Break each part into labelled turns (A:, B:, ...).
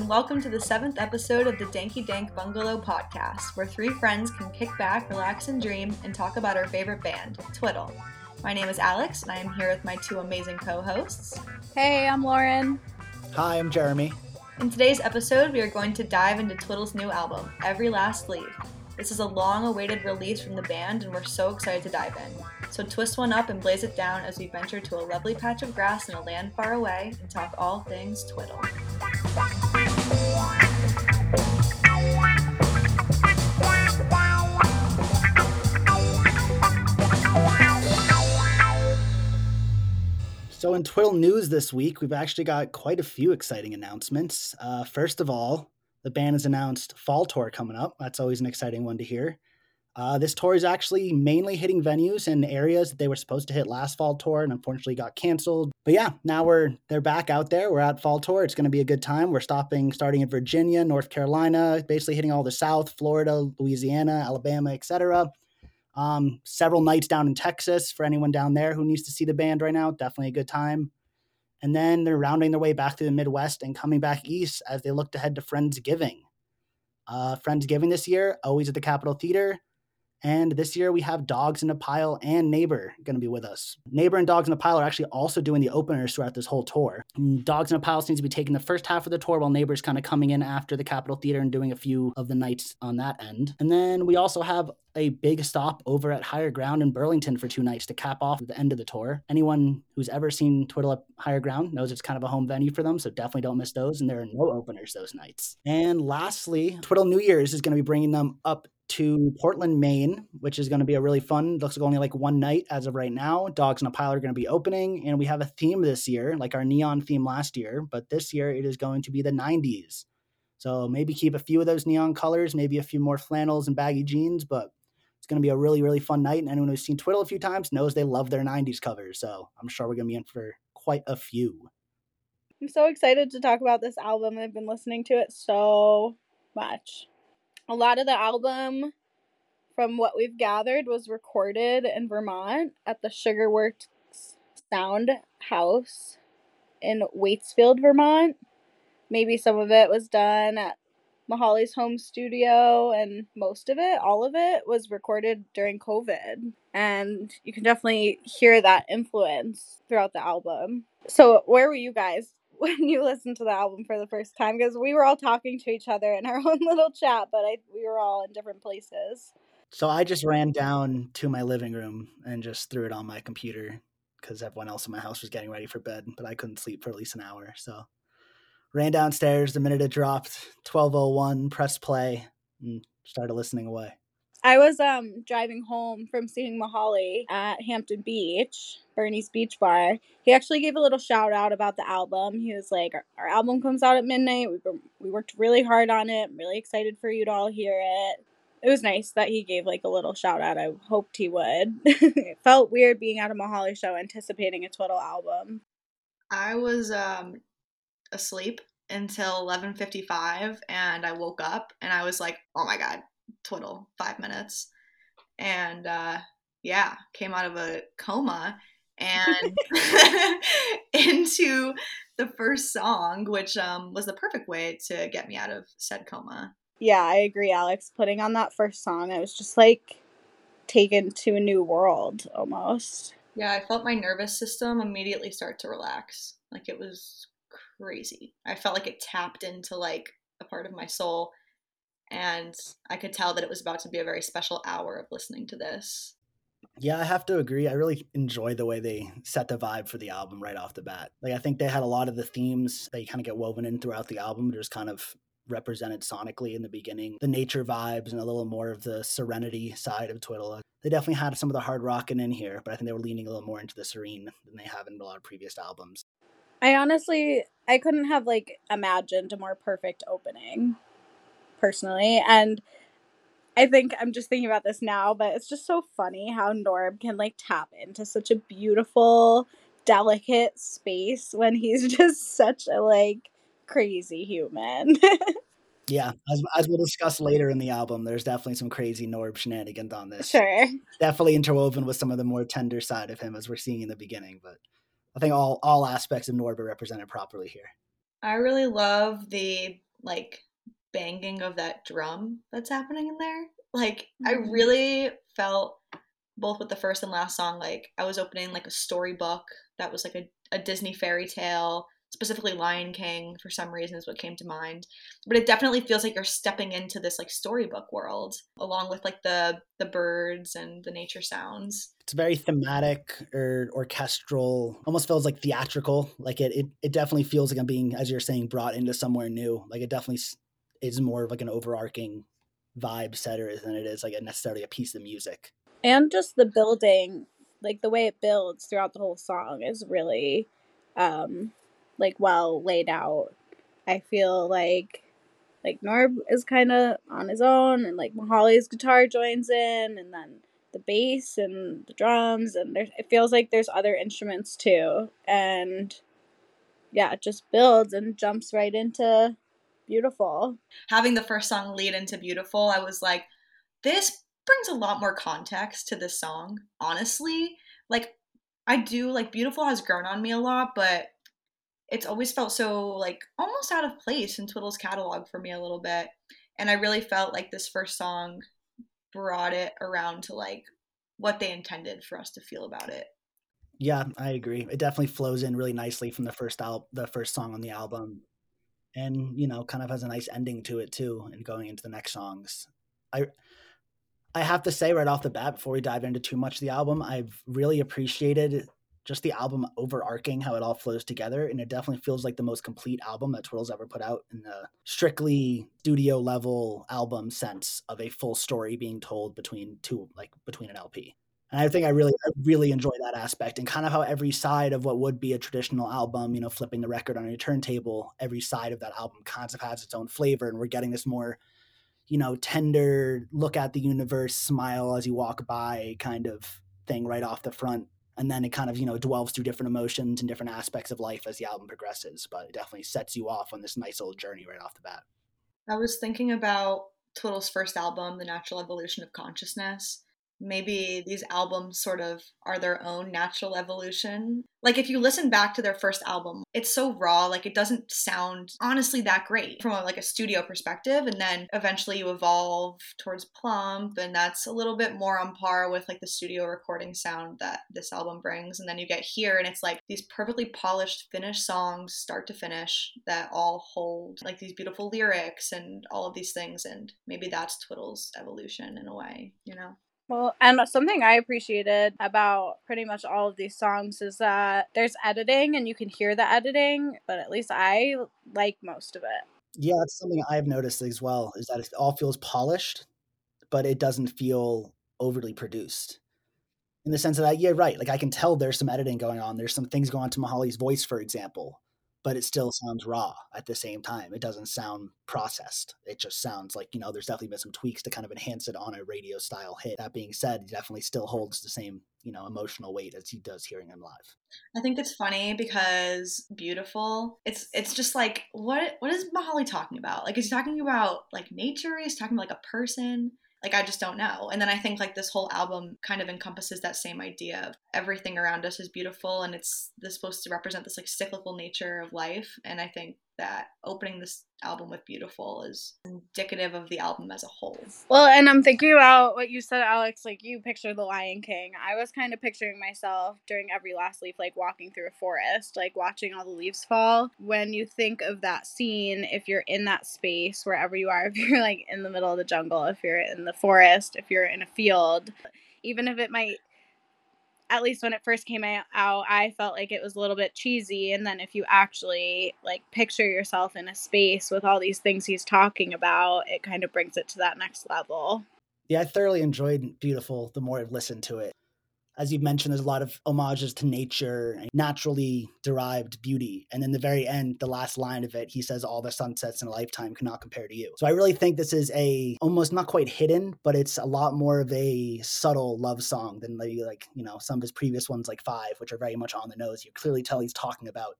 A: and welcome to the seventh episode of the Danky Dank Bungalow podcast, where three friends can kick back, relax, and dream and talk about our favorite band, Twiddle. My name is Alex, and I am here with my two amazing co hosts.
B: Hey, I'm Lauren.
C: Hi, I'm Jeremy.
A: In today's episode, we are going to dive into Twiddle's new album, Every Last Leaf. This is a long awaited release from the band, and we're so excited to dive in. So twist one up and blaze it down as we venture to a lovely patch of grass in a land far away and talk all things twiddle.
C: So, in Twiddle news this week, we've actually got quite a few exciting announcements. Uh, first of all, the band has announced fall tour coming up. That's always an exciting one to hear. Uh, this tour is actually mainly hitting venues and areas that they were supposed to hit last fall tour and unfortunately got canceled. But yeah, now we're they're back out there. We're at fall tour. It's going to be a good time. We're stopping starting in Virginia, North Carolina, basically hitting all the South, Florida, Louisiana, Alabama, etc. Um, several nights down in Texas for anyone down there who needs to see the band right now. Definitely a good time. And then they're rounding their way back to the Midwest and coming back east as they look to head to Friendsgiving. Uh, Friendsgiving this year, always at the Capitol Theater. And this year we have Dogs in a Pile and Neighbor going to be with us. Neighbor and Dogs in a Pile are actually also doing the openers throughout this whole tour. And Dogs in a Pile seems to be taking the first half of the tour while Neighbor's kind of coming in after the Capitol Theater and doing a few of the nights on that end. And then we also have a big stop over at Higher Ground in Burlington for two nights to cap off the end of the tour. Anyone who's ever seen Twiddle at Higher Ground knows it's kind of a home venue for them, so definitely don't miss those. And there are no openers those nights. And lastly, Twiddle New Year's is going to be bringing them up to Portland, Maine, which is going to be a really fun. Looks like only like one night as of right now. Dogs in a Pile are going to be opening, and we have a theme this year, like our neon theme last year, but this year it is going to be the 90s. So maybe keep a few of those neon colors, maybe a few more flannels and baggy jeans, but it's going to be a really, really fun night. And anyone who's seen Twiddle a few times knows they love their 90s covers. So I'm sure we're going to be in for quite a few.
B: I'm so excited to talk about this album. I've been listening to it so much a lot of the album from what we've gathered was recorded in Vermont at the Sugarworks Sound House in Waitsfield, Vermont. Maybe some of it was done at Mihali's home studio, and most of it, all of it, was recorded during COVID. And you can definitely hear that influence throughout the album. So, where were you guys when you listened to the album for the first time because we were all talking to each other in our own little chat, but I, we were all in different places.
C: So I just ran down to my living room and just threw it on my computer because everyone else in my house was getting ready for bed, but I couldn't sleep for at least an hour. So ran downstairs the minute it dropped, 1201, press play, and started listening away.
B: I was um driving home from seeing Mihali at Hampton Beach, Bernie's Beach Bar. He actually gave a little shout out about the album. He was like, "Our, our album comes out at midnight. We we worked really hard on it. I'm really excited for you to all hear it." It was nice that he gave like a little shout out. I hoped he would. it felt weird being at a Mihali show anticipating a Twiddle album.
A: I was um asleep until 11:55 and I woke up and I was like, "Oh my god, twiddle five minutes. And uh, yeah came out of a coma and into the first song which um, was the perfect way to get me out of said coma.
B: Yeah i agree alex. Putting on that first song i was just like taken to a new world almost.
A: Yeah i felt my nervous system immediately start to relax. Like it was crazy. I felt like it tapped into like a part of my soul and I could tell that it was about to be a very special hour of listening to this.
C: Yeah, I have to agree. I really enjoy the way they set the vibe for the album right off the bat. Like I think they had a lot of the themes that you kind of get woven in throughout the album, just kind of represented sonically in the beginning. The nature vibes and a little more of the serenity side of Twiddle. They definitely had some of the hard rocking in here, but I think they were leaning a little more into the serene than they have in a lot of previous albums.
B: I honestly I couldn't have like imagined a more perfect opening personally. And I think I'm just thinking about this now, but it's just so funny how Norb can like tap into such a beautiful, delicate space when he's just such a like crazy human.
C: yeah, as, as we'll discuss later in the album, there's definitely some crazy Norb shenanigans on this.
B: Sure.
C: Definitely interwoven with some of the more tender side of him as we're seeing in the beginning, but I think all all aspects of Norb are represented properly here.
A: I really love the like banging of that drum that's happening in there. Like I
B: Mhm.
A: really felt both with the first and last song like I was opening like a storybook that was like a, a Disney fairy tale, specifically Lion King for some reason is what came to mind. But it definitely feels like you're stepping into this like storybook world along with like the the birds and the nature sounds.
C: It's very thematic or orchestral, almost feels like theatrical. Like it, it, it definitely feels like I'm being, as you're saying, brought into somewhere new. Like it definitely s- is more of like an overarching vibe setter than it is like a necessarily a piece of music.
B: and just the building like the way it builds throughout the whole song is really um like well laid out i feel like like norb is kind of on his own and like mihali's guitar joins in and then the bass and the drums and there it feels like there's other instruments too and yeah it just builds and jumps right into beautiful
A: having the first song lead into Beautiful, I was like, this brings a lot more context to this song, honestly. Like, I do, like, Beautiful has grown on me a lot, but it's always felt so, like, almost out of place in Twiddle's catalog for me a little bit. And I really felt like this first song brought it around to, like, what they intended for us to feel about it.
C: Yeah, I agree. It definitely flows in really nicely from the first al- the first song on the album, and you know, kind of has a nice ending to it too. And going into the next songs, I I have to say right off the bat before we dive into too much of the album, I've really appreciated just the album overarching how it all flows together, and it definitely feels like the most complete album that Twiddle's ever put out in the strictly studio level album sense of a full story being told between two like between an LP. And I think I really, I really enjoy that aspect and kind of how every side of what would be a traditional album, you know, flipping the record on your turntable, every side of that album kind of has its own flavor. And we're getting this more, you know, tender look at the universe, smile as you walk by kind of thing right off the front. And then it kind of, you know, dwells through different emotions and different aspects of life as the album progresses. But it definitely sets you off on this nice little journey right off the bat.
A: I was thinking about Twiddle's first album, The Natural Evolution of Consciousness. Maybe these albums sort of are their own natural evolution. Like if you listen back to their first album, it's so raw, like it doesn't sound honestly that great from a, like a studio perspective and then eventually you evolve towards plump and that's a little bit more on par with like the studio recording sound that this album brings and then you get here and it's like these perfectly polished finished songs start to finish that all hold like these beautiful lyrics and all of these things and maybe that's Twiddle's evolution in a way, you know.
B: Well, and something I appreciated about pretty much all of these songs is that there's editing and you can hear the editing, but at least I like most of it.
C: Yeah, that's something I've noticed as well, is that it all feels polished, but it doesn't feel overly produced. In the sense that, yeah, right. Like I can tell there's some editing going on. There's some things going on to Mihali's voice, for example, but it still sounds raw at the same time. It doesn't sound processed. It just sounds like, you know, there's definitely been some tweaks to kind of enhance it on a radio style hit. That being said, he definitely still holds the same, you know, emotional weight as he does hearing him live.
A: I think it's funny because beautiful. It's it's just like what what is Mihali talking about? Like is he talking about like nature? Is talking about like a person? Like I just don't know. And then I think like this whole album kind of encompasses that same idea of everything around us is beautiful and it's this supposed to represent this like cyclical nature of life. And I think that opening this album with beautiful is indicative of the album as a whole.
B: Well, and I'm thinking about what you said, Alex. Like you picture the Lion King. I was kind of picturing myself during every last leaf, like walking through a forest, like watching all the leaves fall. When you think of that scene, if you're in that space, wherever you are, if you're like in the middle of the jungle, if you're in the forest, if you're in a field, even if it might at least when it first came out, I felt like it was a little bit cheesy. And then if you actually like picture yourself in a space with all these things he's talking about, it kind of brings it to that next level.
C: Yeah, I thoroughly enjoyed Beautiful the more I've listened to it. As you've mentioned, there's a lot of homages to nature and naturally derived beauty. And in the very end, the last line of it, he says, All the sunsets in a lifetime cannot compare to you. So I really think this is a almost not quite hidden, but it's a lot more of a subtle love song than maybe like, you know, some of his previous ones like Five, which are very much on the nose. You clearly tell he's talking about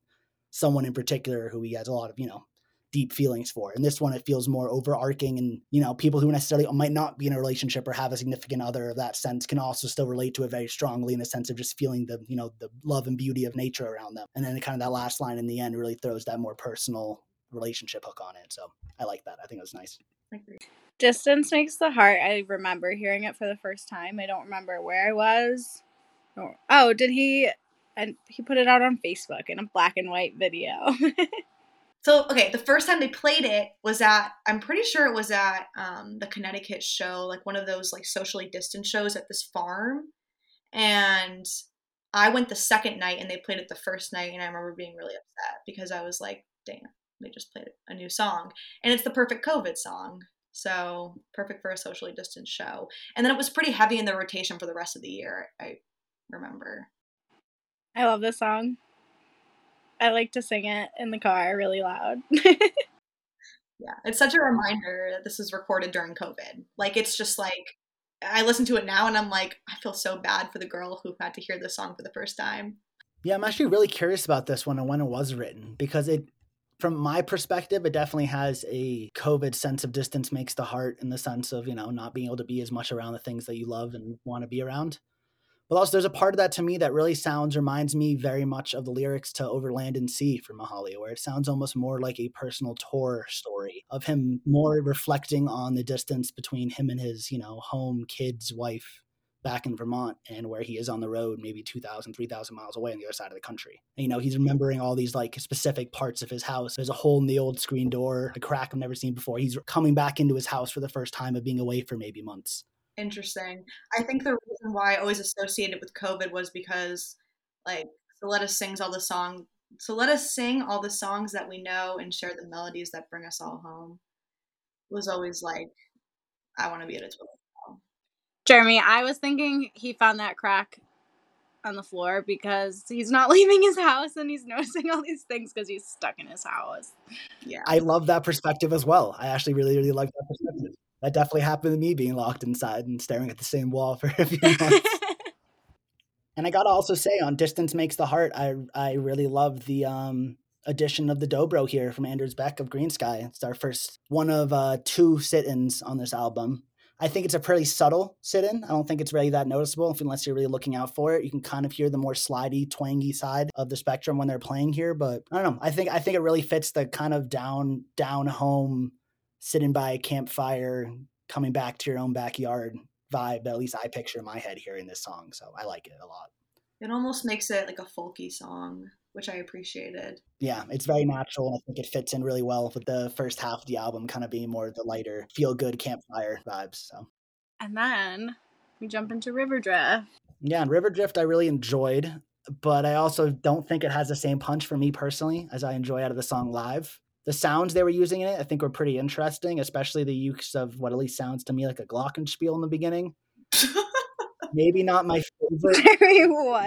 C: someone in particular who he has a lot of, you know, deep feelings for. And this one, it feels more overarching, and you know, people who necessarily might not be in a relationship or have a significant other of that sense can also still relate to it very strongly in the sense of just feeling the you know the love and beauty of nature around them. And then kind of that last line in the end really throws that more personal relationship hook on it. So I like that. I think it was nice.
B: Distance makes the heart. I remember hearing it for the first time. I don't remember where I was. Oh, did he? And he put it out on Facebook in a black and white video.
A: so okay, the first time they played it was at I'm pretty sure it was at um, the Connecticut show, like one of those like socially distant shows at this farm, and I went the second night and they played it the first night, and I remember being really upset because I was like, damn, they just played a new song, and it's the perfect COVID song. So perfect for a socially distanced show. And then it was pretty heavy in the rotation for the rest of the year. I remember.
B: I love this song. I like to sing it in the car really loud.
A: yeah, it's such a reminder that this was recorded during COVID. Like, it's just like, I listen to it now and I'm like, I feel so bad for the girl who had to hear this song for the first time.
C: Yeah, I'm actually really curious about this one and when it was written because it, from my perspective, it definitely has a COVID sense of distance makes the heart in the sense of, you know, not being able to be as much around the things that you love and want to be around. But also, there's a part of that to me that really sounds, reminds me very much of the lyrics to Overland and Sea from Mahalia, where it sounds almost more like a personal tour story of him more reflecting on the distance between him and his, you know, home, kids, wife back in Vermont and where he is on the road, maybe 2,000, 3,000 miles away on the other side of the country. And, you know, he's remembering all these like specific parts of his house. There's a hole in the old screen door, a crack I've never seen before. He's coming back into his house for the first time of being away for maybe months.
A: Interesting. I think the reason why I always associated with COVID was because, like, so let us sings all the song. So let us sing all the songs that we know and share the melodies that bring us all home. It was always like, I want to be at a Twiddle.
B: Jeremy, I was thinking he found that crack on the floor because he's not leaving his house and he's noticing all these things because he's stuck in his house.
C: Yeah. I love that perspective as well. I actually really, really like that perspective that definitely happened to me being locked inside and staring at the same wall for a few months. and I gotta also say, on "Distance Makes the Heart," I I really love the um, addition of the dobro here from Anders Beck of Greensky. It's our first one of uh, two sit-ins on this album. I think it's a pretty subtle sit-in. I don't think it's really that noticeable unless you're really looking out for it. You can kind of hear the more slidey, twangy side of the spectrum when they're playing here. But I don't know. I think I think it really fits the kind of down down home sitting by a campfire, coming back to your own backyard vibe. At least I picture in my head hearing this song, so I like it a lot.
A: It almost makes it like a folky song, which I appreciated.
C: Yeah, it's very natural, and I think it fits in really well with the first half of the album, kind of being more the lighter, feel good campfire vibes. So,
B: and then we jump into River Drift.
C: Yeah, and River Drift I really enjoyed, but I also don't think it has the same punch for me personally as I enjoy out of the song live the sounds they were using in it, I think, were pretty interesting, especially the use of what at least sounds to me like a glockenspiel in the beginning. Maybe not my favorite.
B: what?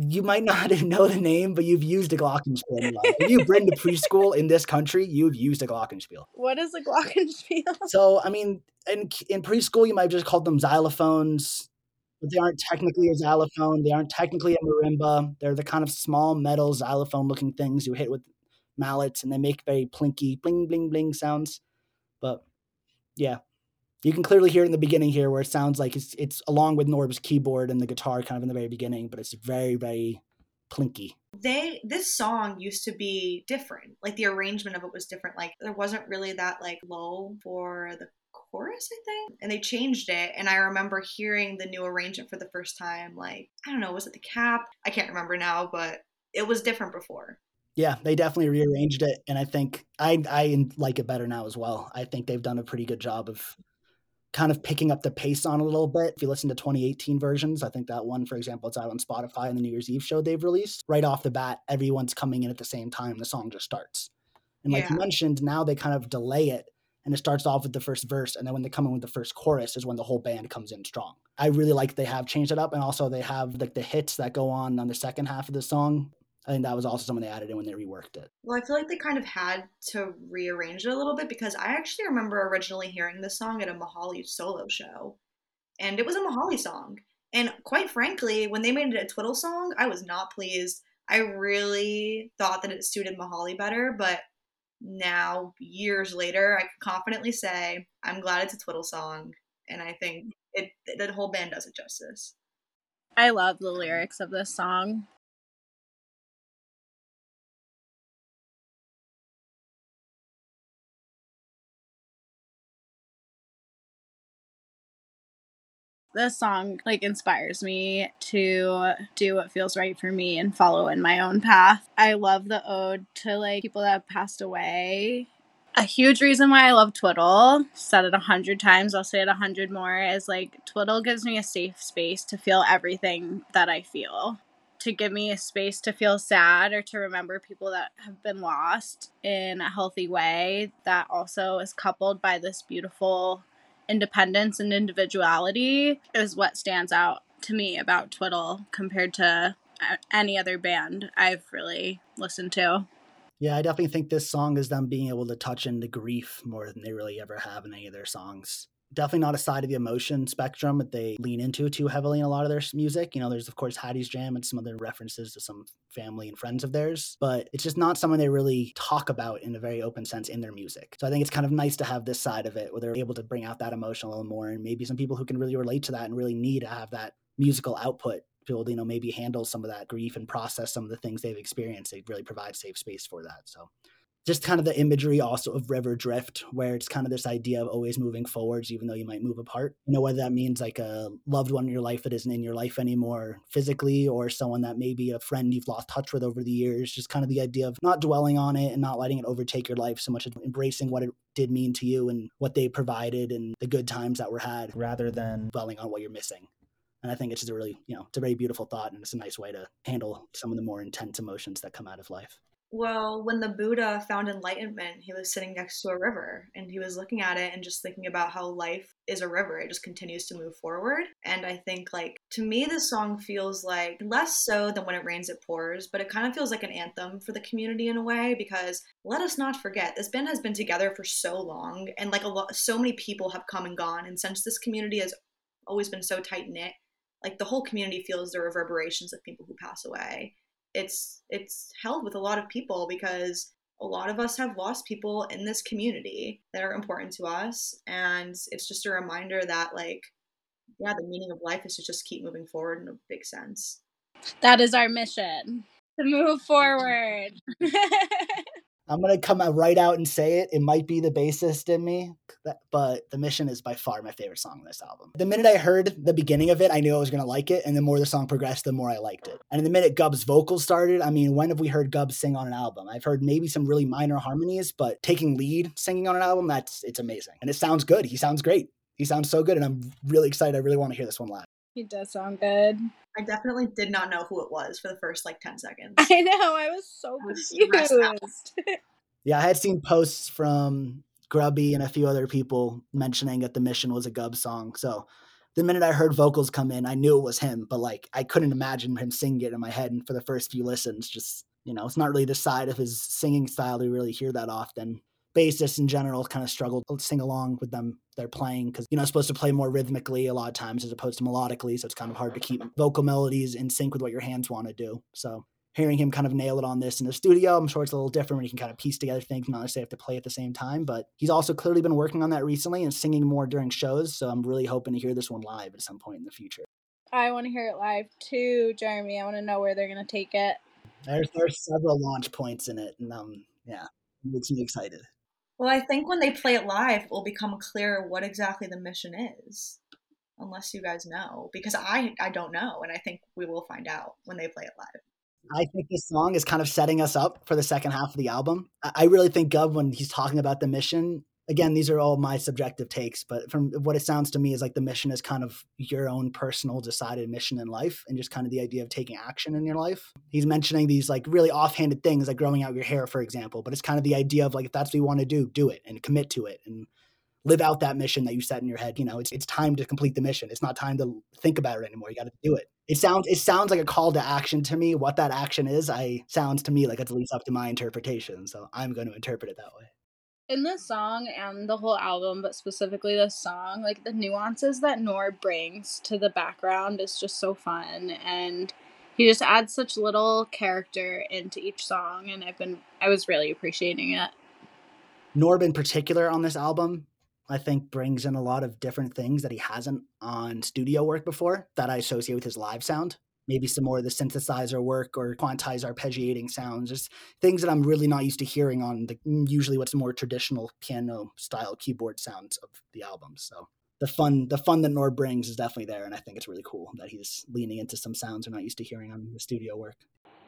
C: you might not know the name, but you've used a glockenspiel. In life. If you've been to preschool in this country, you've used a glockenspiel.
B: What is a glockenspiel?
C: So, I mean, in in preschool, you might have just called them xylophones, but they aren't technically a xylophone. They aren't technically a marimba. They're the kind of small metal xylophone-looking things you hit with mallets and they make very plinky bling bling bling sounds. But yeah, you can clearly hear in the beginning here where it sounds like it's it's along with Norb's keyboard and the guitar kind of in the very beginning, but it's very very plinky.
A: They this song used to be different. Like the arrangement of it was different. Like there wasn't really that like low for the chorus, I think. And they changed it. And I remember hearing the new arrangement for the first time. Like, I don't know, was it the cap? I can't remember now, but it was different before.
C: Yeah, they definitely rearranged it, and I think I I like it better now as well. I think they've done a pretty good job of kind of picking up the pace on a little bit. If you listen to 2018 versions, I think that one, for example, it's out on Spotify and the New Year's Eve show they've released. Right off the bat, everyone's coming in at the same time. The song just starts. And like yeah. you mentioned, now they kind of delay it and it starts off with the first verse. And then when they come in with the first chorus is when the whole band comes in strong. I really like they have changed it up. And also they have like the hits that go on on the second half of the song I think that was also something they added in when they reworked it.
A: Well, I feel like they kind of had to rearrange it a little bit because I actually remember originally hearing this song at a Mahalia solo show, and it was a Mahalia song. And quite frankly, when they made it a Twiddle song, I was not pleased. I really thought that it suited Mahalia better, but now, years later, I can confidently say I'm glad it's a Twiddle song, and I think it the whole band does it justice.
B: I love the um, lyrics of this song. This song like inspires me to do what feels right for me and follow in my own path. I love the ode to like people that have passed away a huge reason why I love Twiddle, said it a hundred times, I'll say it a hundred more, is like Twiddle gives me a safe space to feel everything that I feel. To give me a space to feel sad or to remember people that have been lost in a healthy way that also is coupled by this beautiful independence and individuality is what stands out to me about Twiddle compared to any other band I've really listened to.
C: Yeah, I definitely think this song is them being able to touch into grief more than they really ever have in any of their songs. Definitely not a side of the emotion spectrum that they lean into too heavily in a lot of their music. You know, there's of course Hattie's Jam and some other references to some family and friends of theirs, but it's just not something they really talk about in a very open sense in their music. So I think it's kind of nice to have this side of it where they're able to bring out that emotion a little more and maybe some people who can really relate to that and really need to have that musical output people you know maybe handle some of that grief and process some of the things they've experienced they really provide safe space for that so just kind of the imagery also of river drift where it's kind of this idea of always moving forwards even though you might move apart you know whether that means like a loved one in your life that isn't in your life anymore physically or someone that maybe a friend you've lost touch with over the years just kind of the idea of not dwelling on it and not letting it overtake your life so much as embracing what it did mean to you and what they provided and the good times that were had rather than dwelling on what you're missing and I think it's just a really, you know, it's a very beautiful thought and it's a nice way to handle some of the more intense emotions that come out of life.
A: Well, when the Buddha found enlightenment, he was sitting next to a river and he was looking at it and just thinking about how life is a river. It just continues to move forward. And I think, like, to me, this song feels like less so than when it rains, it pours, but it kind of feels like an anthem for the community in a way because let us not forget this band has been together for so long and like a lot, so many people have come and gone. And since this community has always been so tight knit, like the whole community feels the reverberations of people who pass away it's it's held with a lot of people because a lot of us have lost people in this community that are important to us and it's just a reminder that like yeah the meaning of life is to just keep moving forward in a big sense.
B: That is our mission. To move forward
C: I'm gonna come right out and say it. It might be the bassist in me, but the mission is by far my favorite song on this album. The minute I heard the beginning of it, I knew I was gonna like it, and the more the song progressed, the more I liked it. And the minute Gubb's vocals started, I mean, when have we heard Gubb sing on an album? I've heard maybe some really minor harmonies, but taking lead singing on an album, that's it's amazing, and it sounds good. He sounds great. He sounds so good, and I'm really excited. I really want to hear this one live.
B: He does sound good.
A: I definitely did not know who it was for the first like 10 seconds.
B: I know, I was so confused.
C: yeah, I had seen posts from Grubby and a few other people mentioning that the mission was a Gubb song. So the minute I heard vocals come in, I knew it was him, but like I couldn't imagine him singing it in my head. And for the first few listens, just, you know, it's not really the side of his singing style to really hear that often. Bassists in general kind of struggle to sing along with them they're playing because you're not supposed to play more rhythmically a lot of times as opposed to melodically. So it's kind of hard to keep vocal melodies in sync with what your hands want to do. So hearing him kind of nail it on this in the studio, I'm sure it's a little different when you can kind of piece together things, not necessarily have to play at the same time. But he's also clearly been working on that recently and singing more during shows. So I'm really hoping to hear this one live at some point in the future.
B: I want to hear it live too, Jeremy. I want to know where they're going to take it.
C: There's there's several launch points in it, and um, yeah, it makes me excited.
A: Well, I think when they play it live, it will become clear what exactly the mission is. Unless you guys know, because I I don't know, and I think we will find out when they play it live.
C: I think this song is kind of setting us up for the second half of the album. I really think Gubb, when he's talking about the mission, again, these are all my subjective takes, but from what it sounds to me is like the mission is kind of your own personal decided mission in life and just kind of the idea of taking action in your life. He's mentioning these like really offhanded things like growing out your hair, for example, but it's kind of the idea of like if that's what you want to do, do it and commit to it and live out that mission that you set in your head. You know, it's it's time to complete the mission. It's not time to think about it anymore. You got to do it. It sounds it sounds like a call to action to me. What that action is, I sounds to me like it's at least up to my interpretation. So I'm going to interpret it that way
B: in this song and the whole album, but specifically this song, like the nuances that Norb brings to the background is just so fun and he just adds such little character into each song and I've been I was really appreciating it.
C: Norb in particular on this album, I think brings in a lot of different things that he hasn't on studio work before that I associate with his live sound maybe some more of the synthesizer work or quantize arpeggiating sounds, just things that I'm really not used to hearing on the mm, usually what's more traditional piano style keyboard sounds of the album. So the fun the fun that Norb brings is definitely there, and I think it's really cool that he's leaning into some sounds we're not used to hearing on the studio work.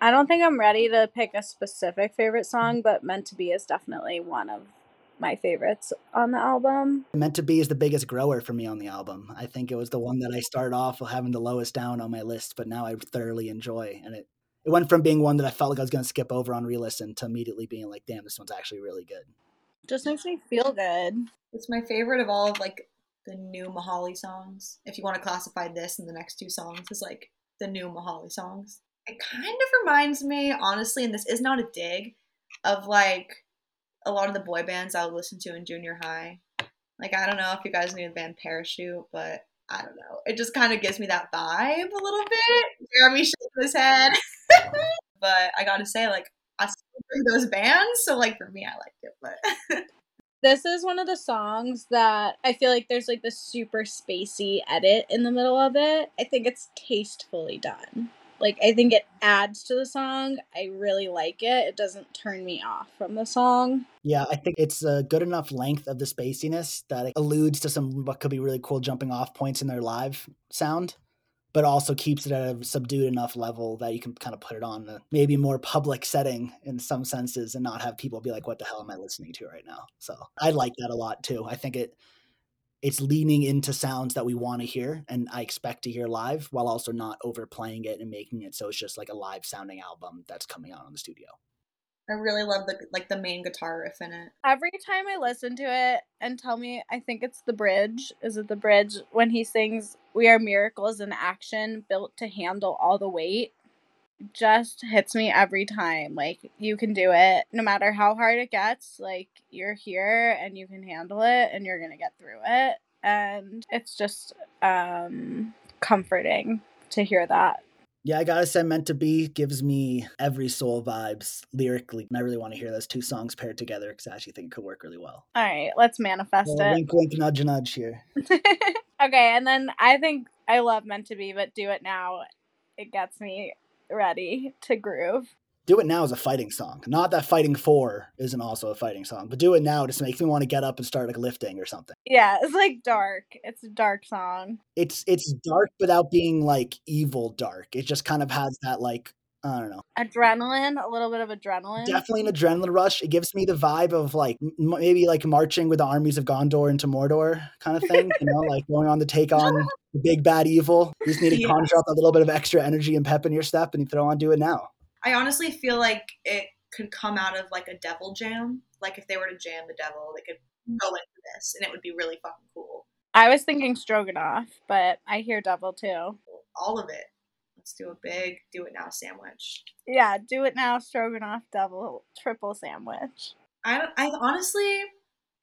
B: I don't think I'm ready to pick a specific favorite song, but Meant to Be is definitely one of my favorites on the album.
C: Meant to Be is the biggest grower for me on the album. I think it was the one that I started off having the lowest down on my list, but now I thoroughly enjoy. And it, it went from being one that I felt like I was going to skip over on re listen to immediately being like, damn, this one's actually really good.
B: Just makes me feel good.
A: It's my favorite of all of like the new Mihali songs. If you want to classify this and the next two songs as like the new Mihali songs. It kind of reminds me, honestly, and this is not a dig, of like a lot of the boy bands I would listen to in junior high. Like I don't know if you guys knew the band Parachute, but I don't know. It just kind of gives me that vibe a little bit. Jeremy shaking his head, but I gotta say, like I still those bands, so like for me, I liked it. But
B: this is one of the songs that I feel like there's like this super spacey edit in the middle of it. I think it's tastefully done. Like I think it adds to the song. I really like it. It doesn't turn me off from the song.
C: Yeah, I think it's a good enough length of the spaciness that it alludes to some what could be really cool jumping off points in their live sound, but also keeps it at a subdued enough level that you can kind of put it on a maybe more public setting in some senses and not have people be like, "What the hell am I listening to right now?" So I like that a lot too. I think it it's leaning into sounds that we want to hear and I expect to hear live while also not overplaying it and making it so it's just like a live sounding album that's coming out on the studio.
A: I really love the like the main guitar riff in it.
B: Every time I listen to it and tell me I think it's the bridge. Is it the bridge when he sings We are miracles in action built to handle all the weight? Just hits me every time. Like you can do it no matter how hard it gets. Like you're here and you can handle it and you're going to get through it. And it's just um comforting to hear that.
C: Yeah, I gotta say, Meant to Be gives me every soul vibes lyrically. And I really want to hear those two songs paired together because I actually think it could work really well.
B: All right, let's manifest
C: well,
B: it.
C: Wink, wink, nudge, nudge here.
B: okay, and then I think I love Meant to Be, but Do It Now, it gets me ready to groove.
C: Do It Now is a fighting song. Not that Fighting For isn't also a fighting song, but Do It Now just makes me want to get up and start like lifting or something.
B: Yeah, it's like dark. It's a dark song.
C: It's it's dark without being like evil dark. It just kind of has that like I don't know.
B: Adrenaline, a little bit of adrenaline.
C: Definitely an adrenaline rush. It gives me the vibe of like m- maybe like marching with the armies of Gondor into Mordor kind of thing, you know, like going on to take on the big bad evil. You just need to yeah. conjure up a little bit of extra energy and pep in your step and you throw on do it now.
A: I honestly feel like it could come out of like a devil jam. Like if they were to jam the devil, they could mm. go into this and it would be really fucking cool.
B: I was thinking stroganoff, but I hear devil too.
A: All of it. Let's do a big do it now sandwich.
B: Yeah, do it now stroganoff double triple sandwich.
A: I I honestly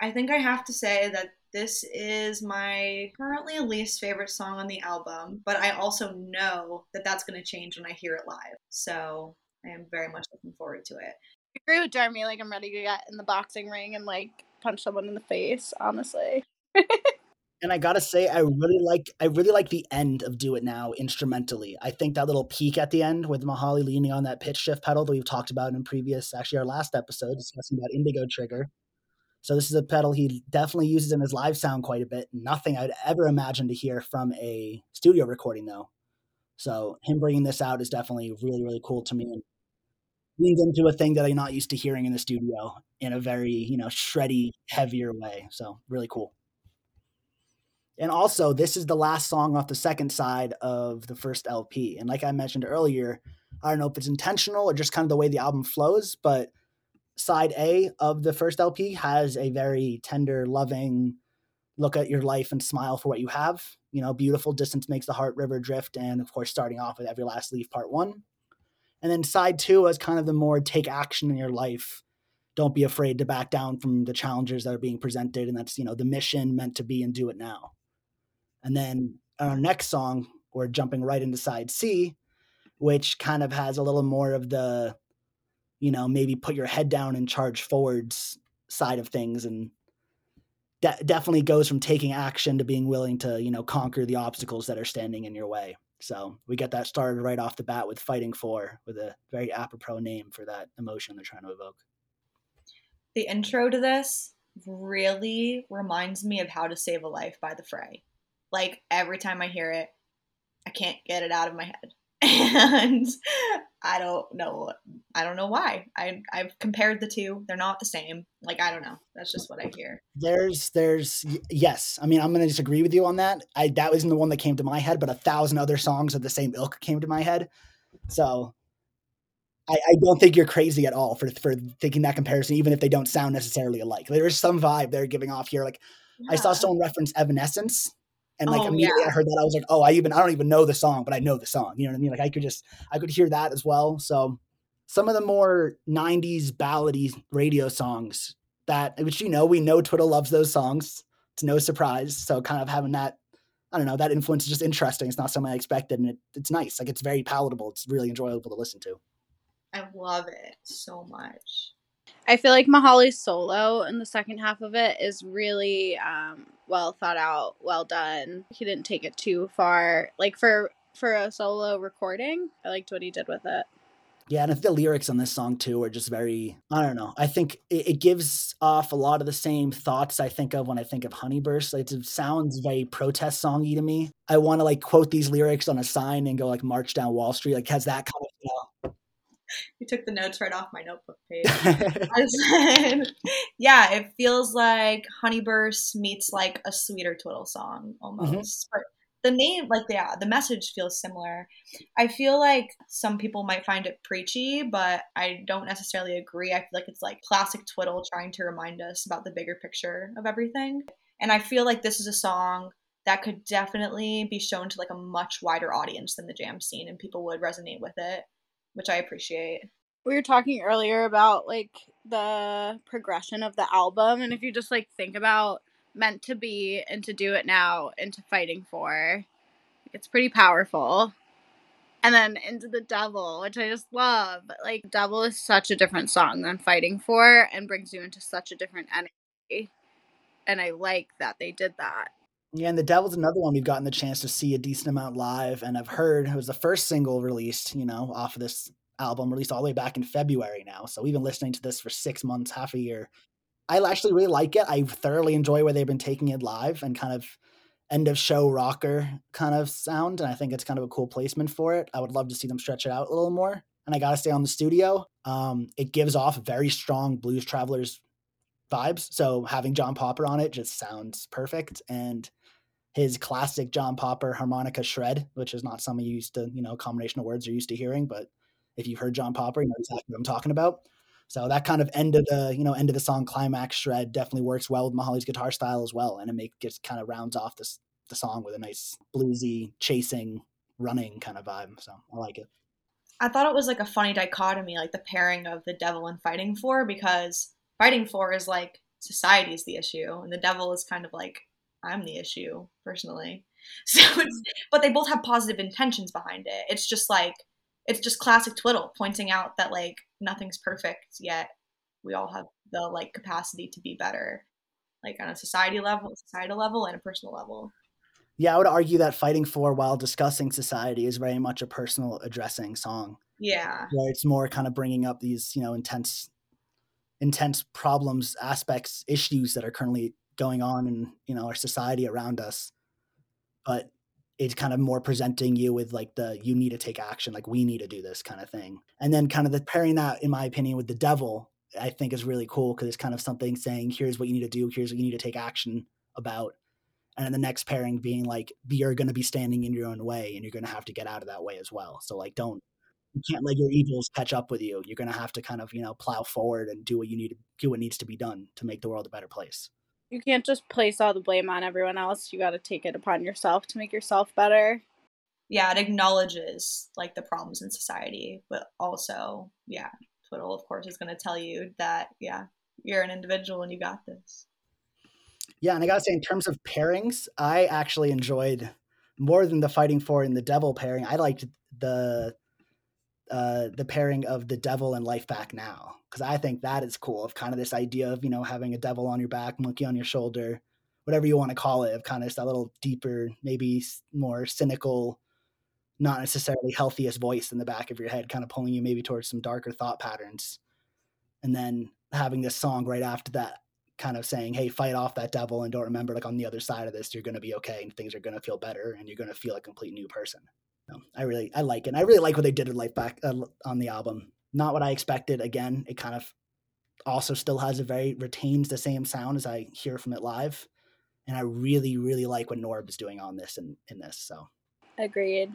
A: I think I have to say that this is my currently least favorite song on the album, but I also know that that's going to change when I hear it live. So I am very much looking forward to it.
B: I agree with Jeremy. Like I'm ready to get in the boxing ring and like punch someone in the face. Honestly.
C: and I gotta say, I really like I really like the end of "Do It Now" instrumentally. I think that little peak at the end with Mihali leaning on that pitch shift pedal that we've talked about in previous, actually our last episode discussing about Indigo Trigger. So this is a pedal he definitely uses in his live sound quite a bit. Nothing I'd ever imagine to hear from a studio recording though. So him bringing this out is definitely really really cool to me and leans into a thing that I'm not used to hearing in the studio in a very you know shreddy heavier way. So really cool. And also, this is the last song off the second side of the first LP. And like I mentioned earlier, I don't know if it's intentional or just kind of the way the album flows, but side A of the first LP has a very tender, loving look at your life and smile for what you have. You know, beautiful distance makes the heart river drift, and of course, starting off with every last leaf, part one. And then side two is kind of the more take action in your life. Don't be afraid to back down from the challenges that are being presented, and that's you know the mission meant to be and do it now. And then our next song, we're jumping right into side C, which kind of has a little more of the you know, maybe put your head down and charge forwards side of things and that definitely goes from taking action to being willing to, you know, conquer the obstacles that are standing in your way. So we get that started right off the bat with fighting for with a very apropos name for that emotion they're trying to evoke.
A: The intro to this really reminds me of How to Save a Life by The Fray. Like every time I hear it, I can't get it out of my head. And I don't know I don't know why. I I've compared the two. They're not the same. Like I don't know. That's just what I hear.
C: There's there's yes. I mean, I'm gonna disagree with you on that. I that wasn't the one that came to my head, but a thousand other songs of the same ilk came to my head. So I, I don't think you're crazy at all for for thinking that comparison, even if they don't sound necessarily alike. There is some vibe they're giving off here. Like I saw someone reference Evanescence, and like
A: Oh,
C: immediately
A: yeah.
C: I heard that I was like, oh, I even I don't even know the song, but I know the song. You know what I mean? Like I could just I could hear that as well. So some of the more '90s ballady radio songs that which you know we know Twiddle loves those songs. It's no surprise. So kind of having that. I don't know. That influence is just interesting. It's not something I expected, and it, it's nice. Like it's very palatable. It's really enjoyable to listen to.
A: I love it so much.
B: I feel like Mihali's solo in the second half of it is really um, well thought out, well done. He didn't take it too far. Like for for a solo recording, I liked what he did with it.
C: Yeah, and I think the lyrics on this song too are just very, I don't know. I think it, it gives off a lot of the same thoughts I think of when I think of Honeyburst. Like, it sounds very protest songy to me. I want to like quote these lyrics on a sign and go like march down Wall Street. Like has that kind of,
A: You took the notes right off my notebook page.
C: you know.
A: I said, yeah, it feels like Honeyburst meets like a sweeter Twiddle song mm-hmm. almost. But the name, like, yeah, the message feels similar. I feel like some people might find it preachy, but I don't necessarily agree. I feel like it's like classic Twiddle trying to remind us about the bigger picture of everything. And I feel like this is a song that could definitely be shown to like a much wider audience than the jam scene and people would resonate with it, which I appreciate.
B: We were talking earlier about like the progression of the album, and if you just like think about meant to be and to do it now and to fighting for, it's pretty powerful. And then into the devil, which I just love. Like devil is such a different song than fighting for, and brings you into such a different energy. And I like that they did that.
C: Yeah, and The Devil's another one we've gotten the chance to see a decent amount live, and I've heard it was the first single released, you know, off of this album, released all the way back in February now. So we've been listening to this for six months, half a year. I actually really like it. I thoroughly enjoy where they've been taking it live and kind of end of show rocker kind of sound, and I think it's kind of a cool placement for it. I would love to see them stretch it out a little more. And I gotta stay on the studio, um, it gives off very strong Blues Travelers vibes. So having John Popper on it just sounds perfect. And his classic John Popper harmonica shred, which is not something you used to, you know, combination of words you're used to hearing, but if you've heard John Popper, you know exactly what I'm talking about. So that kind of end of the, you know, end of the song climax shred definitely works well with Mihali's guitar style as well. And it make just kind of rounds off this the song with a nice bluesy, chasing, running kind of vibe. So I like it.
A: I thought it was like a funny dichotomy, like the pairing of the devil and fighting for, because fighting for is like society's the issue, and the devil is kind of like I'm the issue personally. So it's, but they both have positive intentions behind it. It's just like it's just classic twiddle, pointing out that like nothing's perfect yet. We all have the like capacity to be better, like on a society level, societal level, and a personal level.
C: Yeah, I would argue that Fighting For while discussing society is very much a personal addressing song.
A: Yeah,
C: where it's more kind of bringing up these you know intense intense problems aspects issues that are currently going on in you know our society around us but it's kind of more presenting you with like the you need to take action like we need to do this kind of thing and then kind of the pairing that in my opinion with the devil i think is really cool because it's kind of something saying here's what you need to do here's what you need to take action about and then the next pairing being like you're going to be standing in your own way and you're going to have to get out of that way as well so like don't you can't let your evils catch up with you. You're going to have to kind of, you know, plow forward and do what you need to do what needs to be done to make the world a better place.
B: You can't just place all the blame on everyone else. You got to take it upon yourself to make yourself better.
A: yeah, it acknowledges like the problems in society, but also, yeah, Twiddle, of course, is going to tell you that, yeah, you're an individual and you got this.
C: Yeah, and I got to say in terms of pairings, I actually enjoyed more than the fighting for and the devil pairing. I liked the uh the pairing of the devil and life back now because I think that is cool of kind of this idea of, you know, having a devil on your back, monkey on your shoulder, whatever you want to call it, of kind of just that little deeper, maybe more cynical, not necessarily healthiest voice in the back of your head, kind of pulling you maybe towards some darker thought patterns. And then having this song right after that kind of saying, "Hey, fight off that devil and don't remember like on the other side of this, you're going to be okay and things are going to feel better and you're going to feel a complete new person." No, I really I like it. And I really like what they did with Life Back uh, on the album. Not what I expected. Again, it kind of also still has a very retains the same sound as I hear from it live. And I really, really like what Norb is doing on this and in, this. So
B: agreed.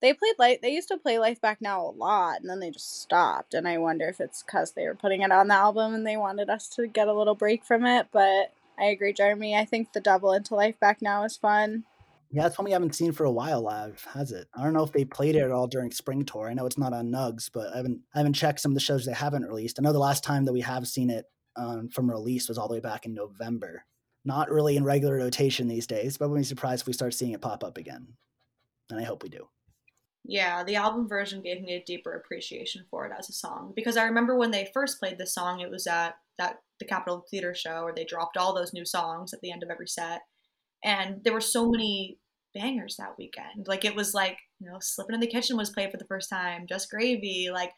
B: They played like they used to play Life Back Now a lot, and then they just stopped. And I wonder if it's because they were putting it on the album and they wanted us to get a little break from it. But I agree, Jeremy. I think the double into Life Back Now is fun.
C: Yeah, it's one we haven't seen for a while live, has it? I don't know if they played it at all during spring tour. I know it's not on Nugs, but I haven't I haven't checked some of the shows they haven't released. I know the last time that we have seen it um, from release was all the way back in November. Not really in regular rotation these days, but wouldn't be surprised if we start seeing it pop up again. And I hope we do.
A: Yeah, the album version gave me a deeper appreciation for it as a song because I remember when they first played this song, it was at that the Capitol Theater show where they dropped all those new songs at the end of every set, and there were so many bangers that weekend. Like it was like, you know, Slipping in the Kitchen was played for the first time, Just Gravy, like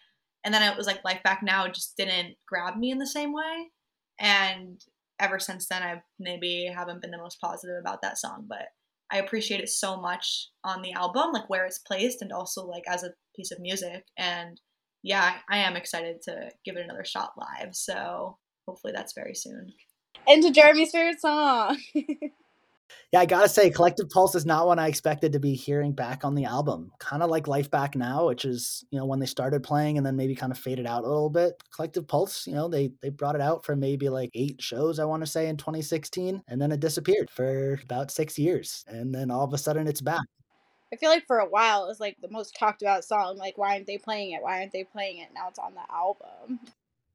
A: and then it was like Life Back Now just didn't grab me in the same way. And ever since then I maybe haven't been the most positive about that song, but I appreciate it so much on the album, like where it's placed and also like as a piece of music. And yeah, I am excited to give it another shot live. So hopefully that's very soon.
B: Into Jeremy's favorite song.
C: Yeah, I gotta say, Collective Pulse is not one I expected to be hearing back on the album. Kind of like Life Back Now, which is you know when they started playing and then maybe kind of faded out a little bit. Collective Pulse, you know, they they brought it out for maybe like eight shows, I want to say, in 2016, and then it disappeared for about six years, and then all of a sudden it's back.
B: I feel like for a while it was like the most talked about song. Like, why aren't they playing it? Why aren't they playing it? Now it's on the album.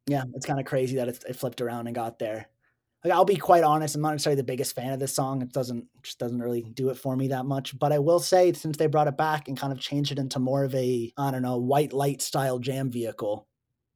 C: Yeah, it's kind of crazy that it, it flipped around and got there like I'll be quite honest, I'm not necessarily the biggest fan of this song. It doesn't just doesn't really do it for me that much. But I will say, since they brought it back and kind of changed it into more of a I don't know white light style jam vehicle,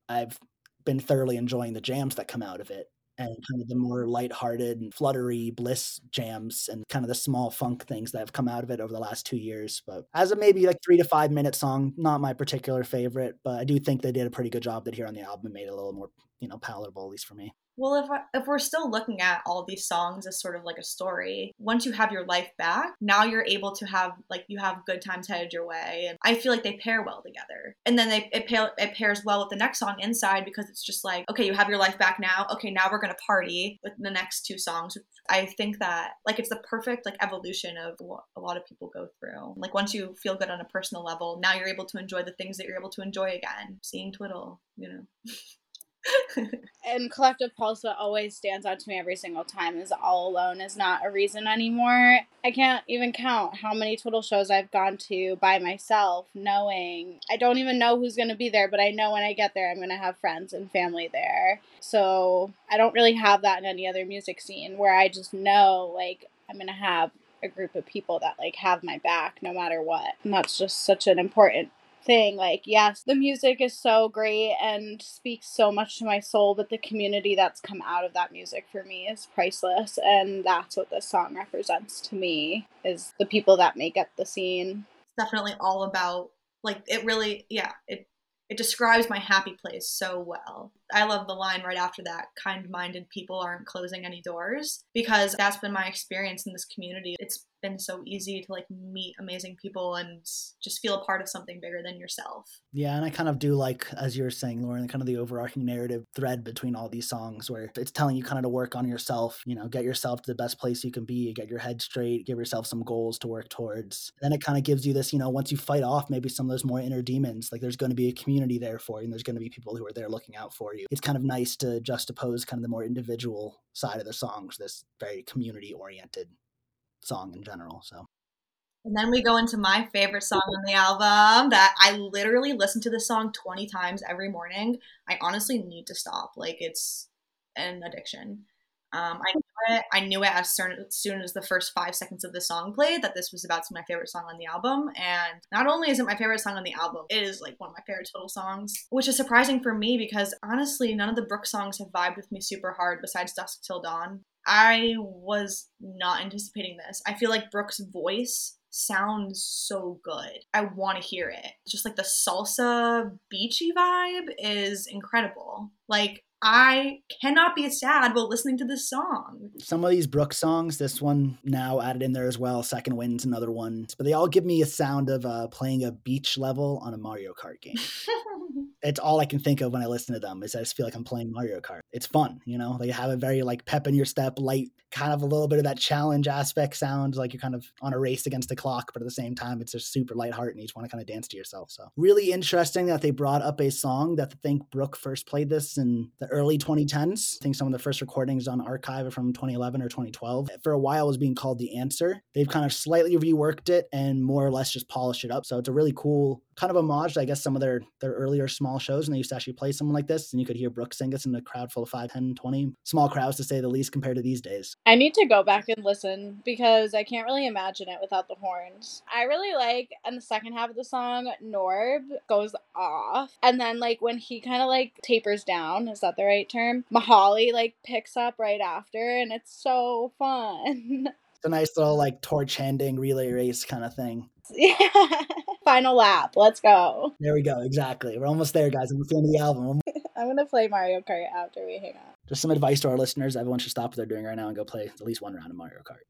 C: I've been thoroughly enjoying the jams that come out of it and kind of the more lighthearted and fluttery bliss jams and kind of the small funk things that have come out of it over the last two years. But as a maybe like three to five minute song, not my particular favorite, but I do think they did a pretty good job that here on the album made it a little more, you know, palatable, at least for me.
A: Well, if, if we're still looking at all these songs as sort of like a story, once you have your life back, now you're able to have like you have good times headed your way, and I feel like they pair well together. And then they it, pair, it pairs well with the next song, Inside, because it's just like okay, you have your life back now. Okay, now we're gonna party with the next two songs. I think that like it's the perfect like evolution of what a lot of people go through. Like once you feel good on a personal level, now you're able to enjoy the things that you're able to enjoy again. Seeing twiddle, you know.
B: and collective pulse what always stands out to me every single time is all alone is not a reason anymore. I can't even count how many twiddle shows i've gone to by myself knowing i don't even know who's going to be there but i know when i get there i'm going to have friends and family there. So i don't really have that in any other music scene where i just know like i'm going to have a group of people that like have my back no matter what. And that's just such an important thing. Like, yes, the music is so great and speaks so much to my soul, but the community that's come out of that music for me is priceless. And that's what this song represents to me is the people that make up the scene.
A: It's definitely all about like it really yeah, it it describes my happy place so well. I love the line right after that kind minded people aren't closing any doors because that's been my experience in this community. It's been so easy to like meet amazing people and just feel a part of something bigger than yourself.
C: Yeah, and I kind of do like, as you were saying, Lauren, kind of the overarching narrative thread between all these songs where it's telling you kind of to work on yourself, you know, get yourself to the best place you can be, get your head straight, give yourself some goals to work towards. Then it kind of gives you this, you know, once you fight off maybe some of those more inner demons, like there's going to be a community there for you and there's going to be people who are there looking out for you. It's kind of nice to juxtapose kind of the more individual side of the songs, this very community oriented song in general. So.
A: And then we go into my favorite song on the album that I literally listen to this song 20 times every morning. I honestly need to stop. Like it's an addiction. Um, I knew it. I knew it as soon as the first five seconds of the song played that this was about to be my favorite song on the album. And not only is it my favorite song on the album, it is like one of my favorite Twiddle songs, which is surprising for me because honestly, none of the Brook songs have vibed with me super hard besides Dusk Till Dawn. I was not anticipating this. I feel like Brook's voice sounds so good. I want to hear it. Just like the salsa beachy vibe is incredible. Like I cannot be sad while listening to this song.
C: Some of these Brook songs, this one now added in there as well. Second Wind's another one, but they all give me a sound of uh, playing a beach level on a Mario Kart game. it's all I can think of when I listen to them. Is I just feel like I'm playing Mario Kart. It's fun, you know. They have a very like pep in your step, light, kind of a little bit of that challenge aspect sound, like you're kind of on a race against the clock, but at the same time, it's just super light heart and you just want to kind of dance to yourself. So really interesting that they brought up a song that I think Brook first played this in the early 2010s. I think some of the first recordings on archive are from 2011 or 2012. For a while, was being called The Answer. They've kind of slightly reworked it and more or less just polished it up. So it's a really cool kind of homage I guess, some of their, their earlier small shows. And they used to actually play something like this. And you could hear Brooks sing this in a crowd full of 5, 10, 20 small crowds to say the least compared to these days.
B: I need to go back and listen because I can't really imagine it without the horns. I really like in the second half of the song, Norb goes off. And then like when he kind of like tapers down, is that the right term? Mihali like picks up right after and it's so fun.
C: It's a nice little like torch handing relay race kind of thing.
B: Yeah. Final lap. Let's go.
C: There we go. Exactly. We're almost there, guys. I'm the end of the album.
B: I'm gonna play Mario Kart after we hang up.
C: Just some advice to our listeners. Everyone should stop what they're doing right now and go play at least one round of Mario Kart.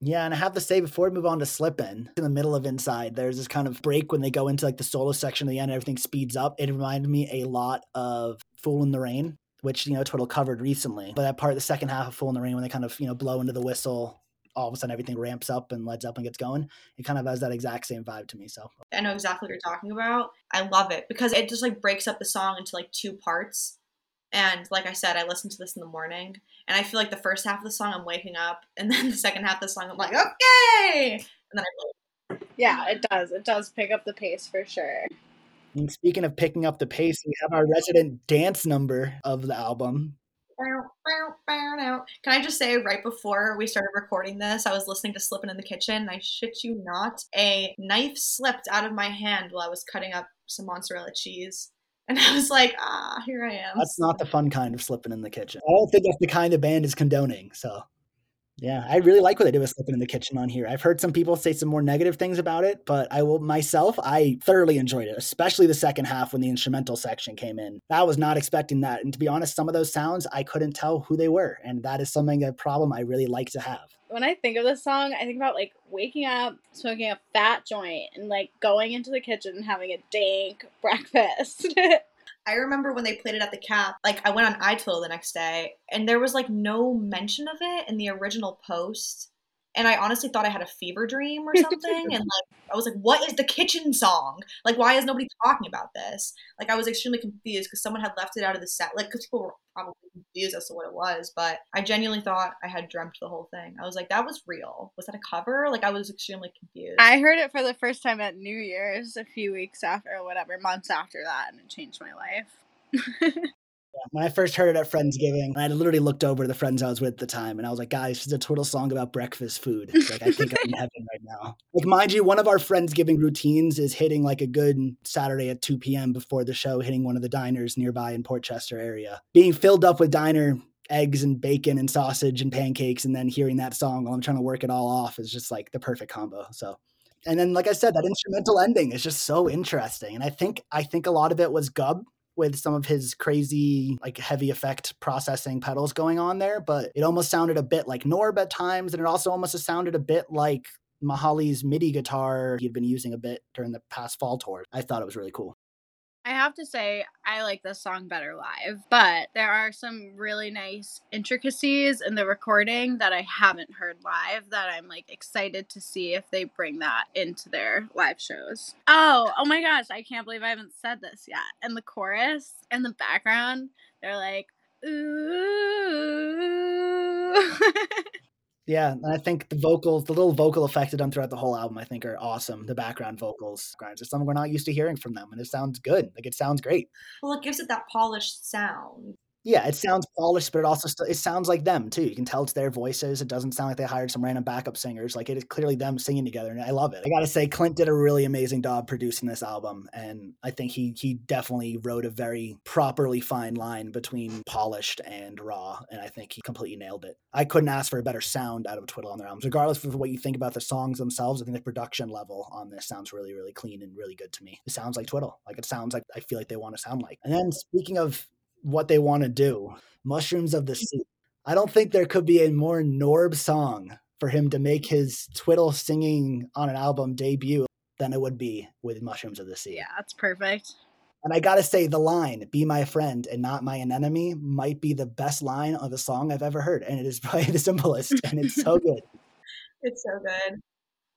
C: Yeah, and I have to say before we move on to Slippin', in the middle of Inside, there's this kind of break when they go into like the solo section at the end, everything speeds up. It reminded me a lot of Fool in the Rain, which, you know, Twiddle covered recently. But that part, the second half of Fool in the Rain, when they kind of, you know, blow into the whistle, all of a sudden everything ramps up and lets up and gets going. It kind of has that exact same vibe to me. So
A: I know exactly what you're talking about. I love it because it just like breaks up the song into like two parts. And like I said, I listen to this in the morning and I feel like the first half of the song I'm waking up and then the second half of the song I'm like, okay. And then I
B: Yeah, it does. It does pick up the pace for sure.
C: And speaking of picking up the pace, we have our resident dance number of the album.
A: Can I just say, right before we started recording this, I was listening to Slippin' in the Kitchen, and I shit you not, a knife slipped out of my hand while I was cutting up some mozzarella cheese. And I was like, ah, here I am.
C: That's not the fun kind of slipping in the kitchen. I don't think that's the kind the band is condoning. So yeah, I really like what they did with Slipping in the Kitchen on here. I've heard some people say some more negative things about it, but I will myself, I thoroughly enjoyed it, especially the second half when the instrumental section came in. I was not expecting that. And to be honest, some of those sounds, I couldn't tell who they were. And that is something, a problem I really like to have.
B: When I think of this song, I think about like waking up, smoking a fat joint, and like going into the kitchen and having a dank breakfast.
A: I remember when they played it at the cap, like I went on iTwill the next day and there was like no mention of it in the original post. And I honestly thought I had a fever dream or something. and like I was like, what is the kitchen song? Like, why is nobody talking about this? Like I was extremely confused because someone had left it out of the set. Like, because people were probably confused as to what it was. But I genuinely thought I had dreamt the whole thing. I was like, that was real. Was that a cover? Like I was extremely confused.
B: I heard it for the first time at New Year's a few weeks after or whatever, months after that, and it changed my life.
C: When I first heard it at Friendsgiving, I literally looked over to the friends I was with at the time and I was like, guys, this is a Twiddle song about breakfast food. Like, I think I'm in heaven right now. Like, mind you, one of our Friendsgiving routines is hitting like a good Saturday at 2 p.m. before the show, hitting one of the diners nearby in Portchester area, being filled up with diner eggs and bacon and sausage and pancakes, and then hearing that song while I'm trying to work it all off is just like the perfect combo. So and then like I said, that instrumental ending is just so interesting. And I think I think a lot of it was Gubb with some of his crazy like heavy effect processing pedals going on there, but it almost sounded a bit like Norb at times, and it also almost sounded a bit like Mihali's MIDI guitar he'd been using a bit during the past fall tour. I thought it was really cool.
B: I have to say, I like this song better live, but there are some really nice intricacies in the recording that I haven't heard live that I'm like excited to see if they bring that into their live shows. Oh, oh my gosh, I can't believe I haven't said this yet. And the chorus in the background, they're like, ooh.
C: Yeah, and I think the vocals, the little vocal effects done throughout the whole album, I think are awesome. The background vocals, grinds, it's something we're not used to hearing from them, and it sounds good. Like it sounds great.
A: Well, it gives it that polished sound.
C: Yeah, it sounds polished, but it also st- it sounds like them too. You can tell it's their voices. It doesn't sound like they hired some random backup singers. Like it is clearly them singing together, and I love it. I gotta say, Clint did a really amazing job producing this album, and I think he he definitely wrote a very properly fine line between polished and raw, and I think he completely nailed it. I couldn't ask for a better sound out of Twiddle on their albums, regardless of what you think about the songs themselves. I think the production level on this sounds really really clean and really good to me. It sounds like Twiddle, like it sounds like I feel like they want to sound like. And then speaking of what they want to do. Mushrooms of the mm. Sea. I don't think there could be a more Norb song for him to make his twiddle singing on an album debut than it would be with Mushrooms of the Sea.
B: Yeah, that's perfect.
C: And I gotta say, the line "Be my friend and not my enemy" might be the best line of a song I've ever heard, and it is probably the simplest, and it's so good.
A: It's so good.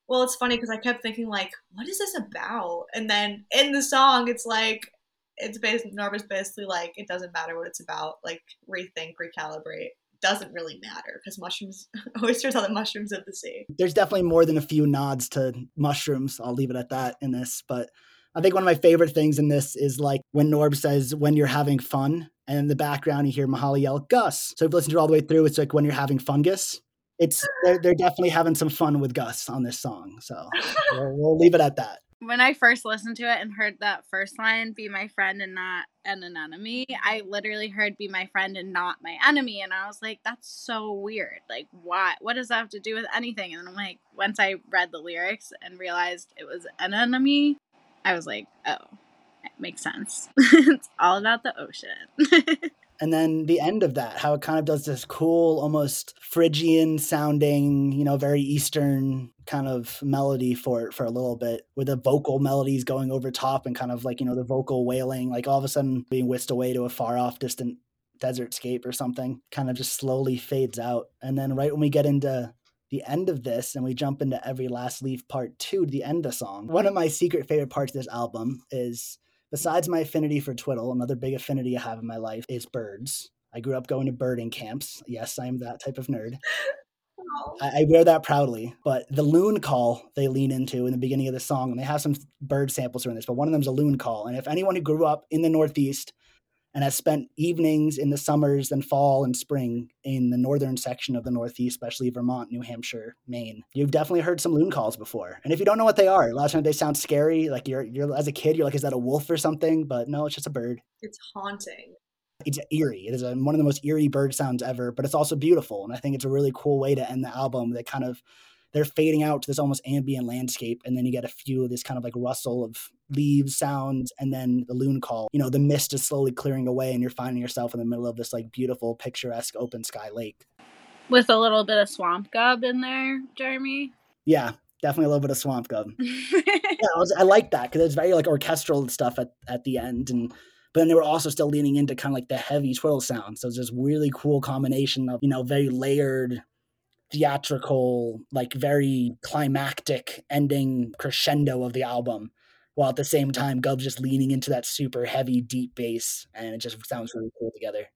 A: Well, it's funny because I kept thinking like, what is this about? And then in the song, it's like, it's basically Norba's basically like, it doesn't matter what it's about. Like, rethink, recalibrate. Doesn't really matter because mushrooms, oysters are the mushrooms of the sea.
C: There's definitely more than a few nods to mushrooms. I'll leave it at that in this, but I think one of my favorite things in this is like when Norb says, when you're having fun, and in the background you hear Mihali yell, Gus. So if you listen to it all the way through, it's like when you're having fungus. It's they're, they're definitely having some fun with Gus on this song. So we'll, we'll leave it at that.
B: When I first listened to it and heard that first line, be my friend and not an enemy, I literally heard be my friend and not my enemy. And I was like, that's so weird. Like, why? What does that have to do with anything? And I'm like, once I read the lyrics and realized it was an enemy, I was like, oh, it makes sense. it's all about the ocean.
C: and then the end of that, how it kind of does this cool, almost Phrygian sounding, you know, very Eastern kind of melody for it for a little bit, with the vocal melodies going over top and kind of like, you know, the vocal wailing, like all of a sudden being whisked away to a far off distant desert scape or something, kind of just slowly fades out. And then right when we get into the end of this and we jump into every last leaf part two the end of the song one of my secret favorite parts of this album is besides my affinity for twiddle another big affinity i have in my life is birds. I grew up going to birding camps. Yes i'm that type of nerd. I, I wear that proudly but the loon call they lean into in the beginning of the song and they have some bird samples in this but one of them is a loon call and if anyone who grew up in the northeast and has spent evenings in the summers and fall and spring in the northern section of the Northeast, especially Vermont, New Hampshire, Maine. You've definitely heard some loon calls before. And if you don't know what they are, a lot of times they sound scary. Like you're, you're as a kid, you're like, is that a wolf or something? But no, it's just a bird.
A: It's haunting.
C: It's eerie. It is a, one of the most eerie bird sounds ever, but it's also beautiful. And I think it's a really cool way to end the album that kind of they're fading out to this almost ambient landscape and then you get a few of this kind of like rustle of leaves sounds and then the loon call. You know the mist is slowly clearing away and you're finding yourself in the middle of this like beautiful picturesque open sky lake.
B: With a little bit of swamp gubb in there jeremy?
C: Yeah definitely a little bit of swamp gubb yeah I, was, I like that because it's very like orchestral stuff at, at the end and but then they were also still leaning into kind of like the heavy twiddle sound so it's this really cool combination of you know very layered theatrical, like very climactic ending crescendo of the album, while at the same time Gubb's just leaning into that super heavy, deep bass, and it just sounds really cool together.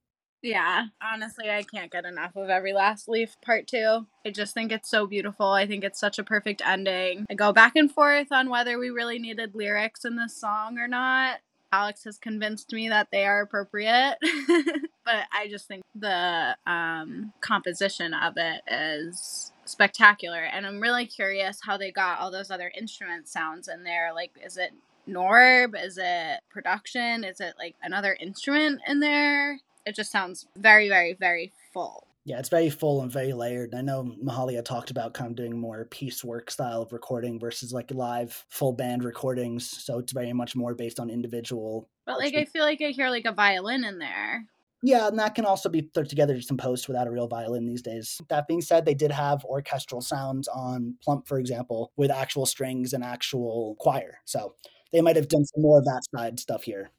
B: Yeah, honestly, I can't get enough of Every Last Leaf Part 2. I just think it's so beautiful. I think it's such a perfect ending. I go back and forth on whether we really needed lyrics in this song or not. Alex has convinced me that they are appropriate, but I just think the um, composition of it is spectacular. And I'm really curious how they got all those other instrument sounds in there. Like, is it Norb? Is it production? Is it like another instrument in there? It just sounds very, very, very full
C: yeah, it's very full and very layered. And I know Mihali talked about kind of doing more piecework style of recording versus like live full band recordings. So it's very much more based on individual.
B: But like, I feel like I hear like a violin in there.
C: Yeah, and that can also be put together in post without a real violin these days. That being said, they did have orchestral sounds on Plump, for example, with actual strings and actual choir. So they might have done some more of that side stuff here.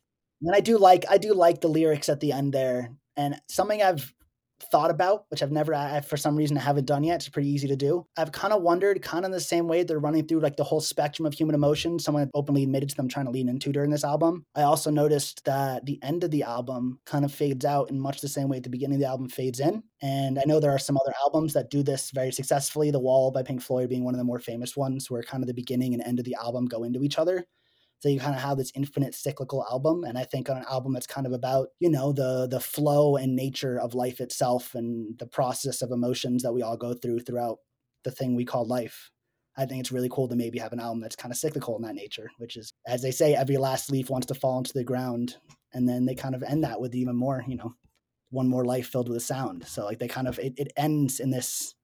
C: And I do like I do like the lyrics at the end there. And something I've thought about, which I've never, I, for some reason, I haven't done yet. It's pretty easy to do. I've kind of wondered, kind of the same way they're running through like the whole spectrum of human emotion. Someone openly admitted to them trying to lean into during this album. I also noticed that the end of the album kind of fades out in much the same way at the beginning of the album fades in. And I know there are some other albums that do this very successfully. The Wall by Pink Floyd being one of the more famous ones, where kind of the beginning and end of the album go into each other. So you kind of have this infinite cyclical album. And I think on an album that's kind of about, you know, the the flow and nature of life itself and the process of emotions that we all go through throughout the thing we call life. I think it's really cool to maybe have an album that's kind of cyclical in that nature, which is, as they say, every last leaf wants to fall into the ground. And then they kind of end that with even more, you know, one more life filled with a sound. So like they kind of, it, it ends in this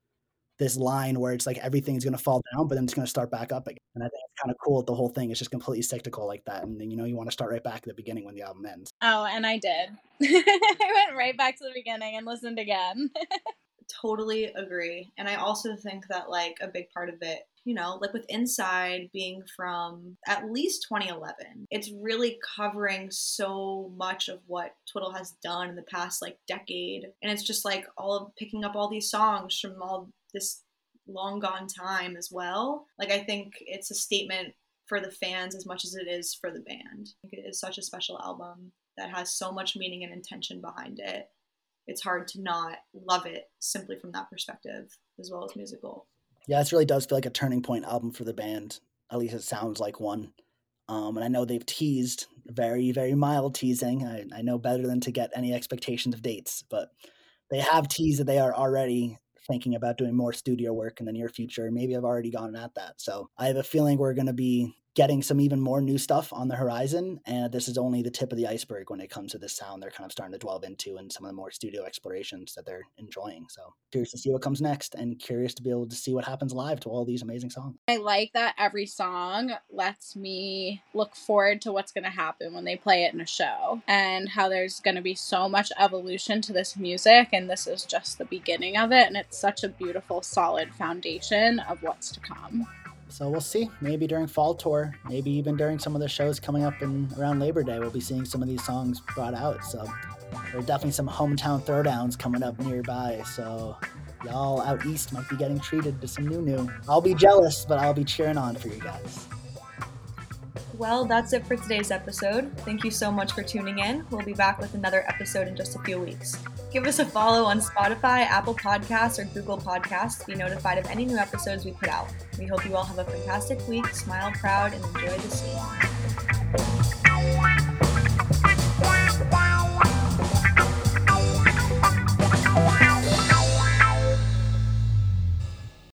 C: this line where it's like everything's going to fall down, but then it's going to start back up again. And I think it's kind of cool that the whole thing is just completely cyclical like that. And then, you know, you want to start right back at the beginning when the album ends.
B: Oh, and I did. I went right back to the beginning and listened again.
A: totally agree. And I also think that, like, a big part of it you know, like with Inside being from at least 2011, it's really covering so much of what Twiddle has done in the past like decade. And it's just like all of picking up all these songs from all this long gone time as well. Like, I think it's a statement for the fans as much as it is for the band. It is such a special album that has so much meaning and intention behind it. It's hard to not love it simply from that perspective as well as musical
C: yeah, this really does feel like a turning point album for the band. At least it sounds like one. Um, and I know they've teased very, very mild teasing. I, I know better than to get any expectations of dates, but they have teased that they are already thinking about doing more studio work in the near future. Maybe I've already gone at that. So I have a feeling we're going to be getting some even more new stuff on the horizon. And this is only the tip of the iceberg when it comes to this sound they're kind of starting to delve into and some of the more studio explorations that they're enjoying. So curious to see what comes next and curious to be able to see what happens live to all these amazing songs.
B: I like that every song lets me look forward to what's going to happen when they play it in a show and how there's going to be so much evolution to this music. And this is just the beginning of it. And it's such a beautiful, solid foundation of what's to come.
C: So we'll see. Maybe during fall tour, maybe even during some of the shows coming up in around Labor Day, we'll be seeing some of these songs brought out. So there are definitely some hometown throwdowns coming up nearby. So y'all out east might be getting treated to some new new. I'll be jealous, but I'll be cheering on for you guys.
A: Well, that's it for today's episode. Thank you so much for tuning in. We'll be back with another episode in just a few weeks. Give us a follow on Spotify, Apple Podcasts, or Google Podcasts to be notified of any new episodes we put out. We hope you all have a fantastic week, smile proud, and enjoy the scene.